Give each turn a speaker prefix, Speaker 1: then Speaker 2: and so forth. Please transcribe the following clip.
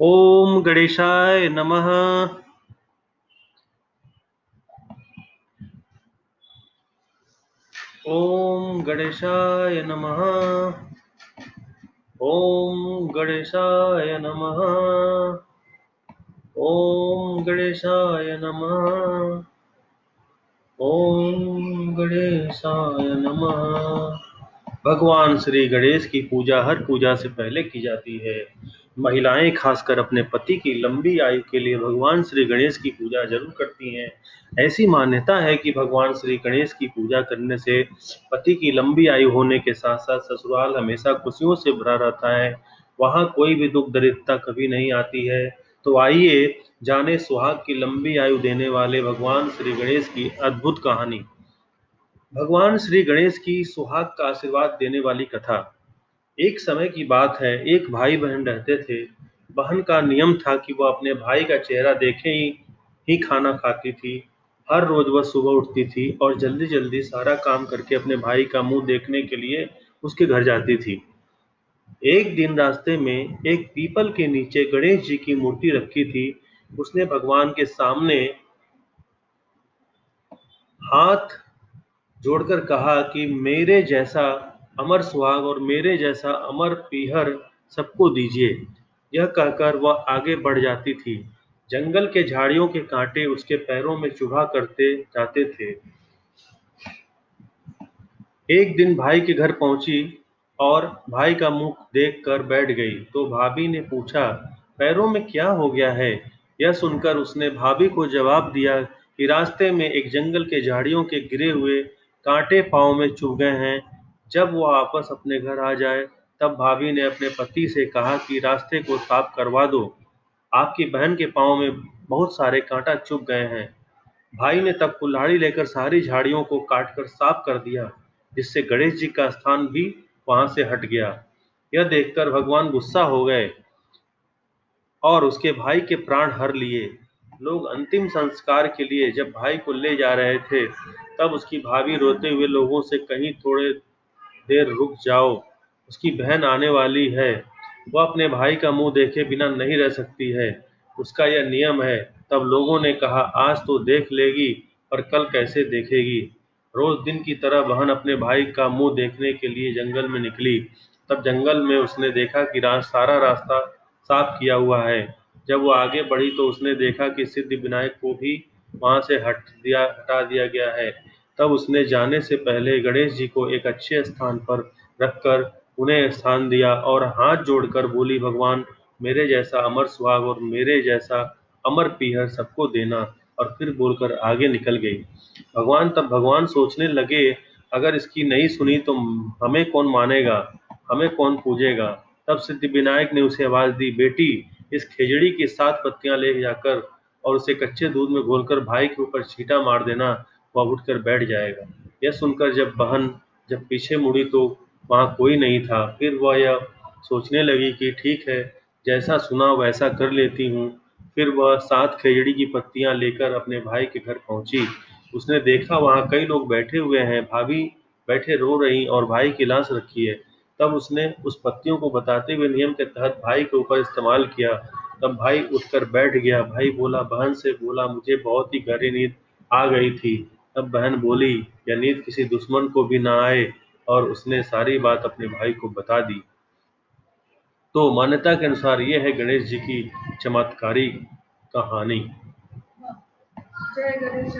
Speaker 1: ओम गणेशाय नमः। ओम गणेशाय नमः। ओम गणेशाय नमः। ओम गणेशाय नमः। ओम गणेशाय नमः। भगवान श्री गणेश की पूजा हर पूजा से पहले की जाती है। महिलाएँ खासकर अपने पति की लंबी आयु के लिए भगवान श्री गणेश की पूजा ज़रूर करती हैं। ऐसी मान्यता है कि भगवान श्री गणेश की पूजा करने से पति की लंबी आयु होने के साथ साथ ससुराल हमेशा खुशियों से भरा रहता है। वहाँ कोई भी दुख दरिद्रता कभी नहीं आती है। तो आइए जाने सुहाग की लंबी आयु देने वाले भगवान श्री गणेश की अद्भुत कहानी। भगवान श्री गणेश की सुहाग का आशीर्वाद देने वाली कथा। एक समय की बात है, एक भाई बहन रहते थे। बहन का नियम था कि वह अपने भाई का चेहरा देखे ही ही खाना खाती थी। हर रोज वह सुबह उठती थी और जल्दी जल्दी सारा काम करके अपने भाई का मुँह देखने के लिए उसके घर जाती थी। एक दिन रास्ते में एक पीपल के नीचे गणेश जी की मूर्ति रखी थी। उसने भगवान के सामने हाथ जोड़कर कहा कि मेरे जैसा अमर सुहाग और मेरे जैसा अमर पीहर सबको दीजिए। यह कहकर वह आगे बढ़ जाती थी। जंगल के झाड़ियों के कांटे उसके पैरों में चुभा करते जाते थे। एक दिन भाई के घर पहुँची और भाई का मुख देख कर बैठ गई। तो भाभी ने पूछा, पैरों में क्या हो गया है? यह सुनकर उसने भाभी को जवाब दिया कि रास्ते में एक जंगल के झाड़ियों के गिरे हुए कांटे पाँव में चुभ गए हैं। जब वो वापस अपने घर आ जाए, तब भाभी ने अपने पति से कहा कि रास्ते को साफ़ करवा दो। आपकी बहन के पाँव में बहुत सारे कांटा चुभ गए हैं। भाई ने तब कुल्हाड़ी लेकर सारी झाड़ियों को काटकर साफ़ कर दिया, जिससे गणेश जी का स्थान भी वहाँ से हट गया। यह देखकर भगवान गुस्सा हो गए और उसके भाई के प्राण हर लिए। लोग अंतिम संस्कार के लिए जब भाई को ले जा रहे थे, तब उसकी भाभी रोते हुए लोगों से कहीं थोड़े देर रुक जाओ। उसकी बहन आने वाली है। वह अपने भाई का मुँह देखे बिना नहीं रह सकती है। उसका यह नियम है। तब लोगों ने कहा आज तो देख लेगी पर कल कैसे देखेगी? रोज दिन की तरह बहन अपने भाई का मुँह देखने के लिए जंगल में निकली। तब जंगल में उसने देखा कि रास, सारा रास्ता साफ़ किया हुआ है। जब वो आगे बढ़ी तो उसने देखा कि सिद्ध विनायक को भी वहाँ से हट दिया हटा दिया गया है। तब उसने जाने से पहले गणेश जी को एक अच्छे स्थान पर रखकर उन्हें स्थान दिया और हाथ जोड़कर बोली, भगवान, मेरे जैसा अमर सुहाग और मेरे जैसा अमर पीहर सबको देना। और फिर बोलकर आगे निकल गई। भगवान तब भगवान सोचने लगे, अगर इसकी नहीं सुनी तो हमें कौन मानेगा? हमें कौन पूजेगा? तब सिद्धि विनायक ने उसे आवाज़ दी, बेटी, इस खेजड़ी की सात पत्तियाँ ले जाकर और उसे कच्चे दूध में घोलकर भाई के ऊपर छीटा मार देना। वह उठकर बैठ जाएगा। यह सुनकर जब बहन जब पीछे मुड़ी तो वहाँ कोई नहीं था। फिर वह यह सोचने लगी कि ठीक है, जैसा सुना वैसा कर लेती हूँ। फिर वह सात खेजड़ी की पत्तियाँ लेकर अपने भाई के घर पहुँची। उसने देखा वहाँ कई लोग बैठे हुए हैं। भाभी बैठे रो रही और भाई की लाश रखी है। तब उसने उस पत्तियों को बताते हुए नियम के तहत भाई के ऊपर इस्तेमाल किया। तब भाई उठकर बैठ गया। भाई बोला, बहन से बोला, मुझे बहुत ही गहरी नींद आ गई थी। तब बहन बोली यह नींद किसी दुश्मन को भी ना आए और उसने सारी बात अपने भाई को बता दी। तो मान्यता के अनुसार यह है गणेश जी की चमत्कारी कहानी।
Speaker 2: जय गणेश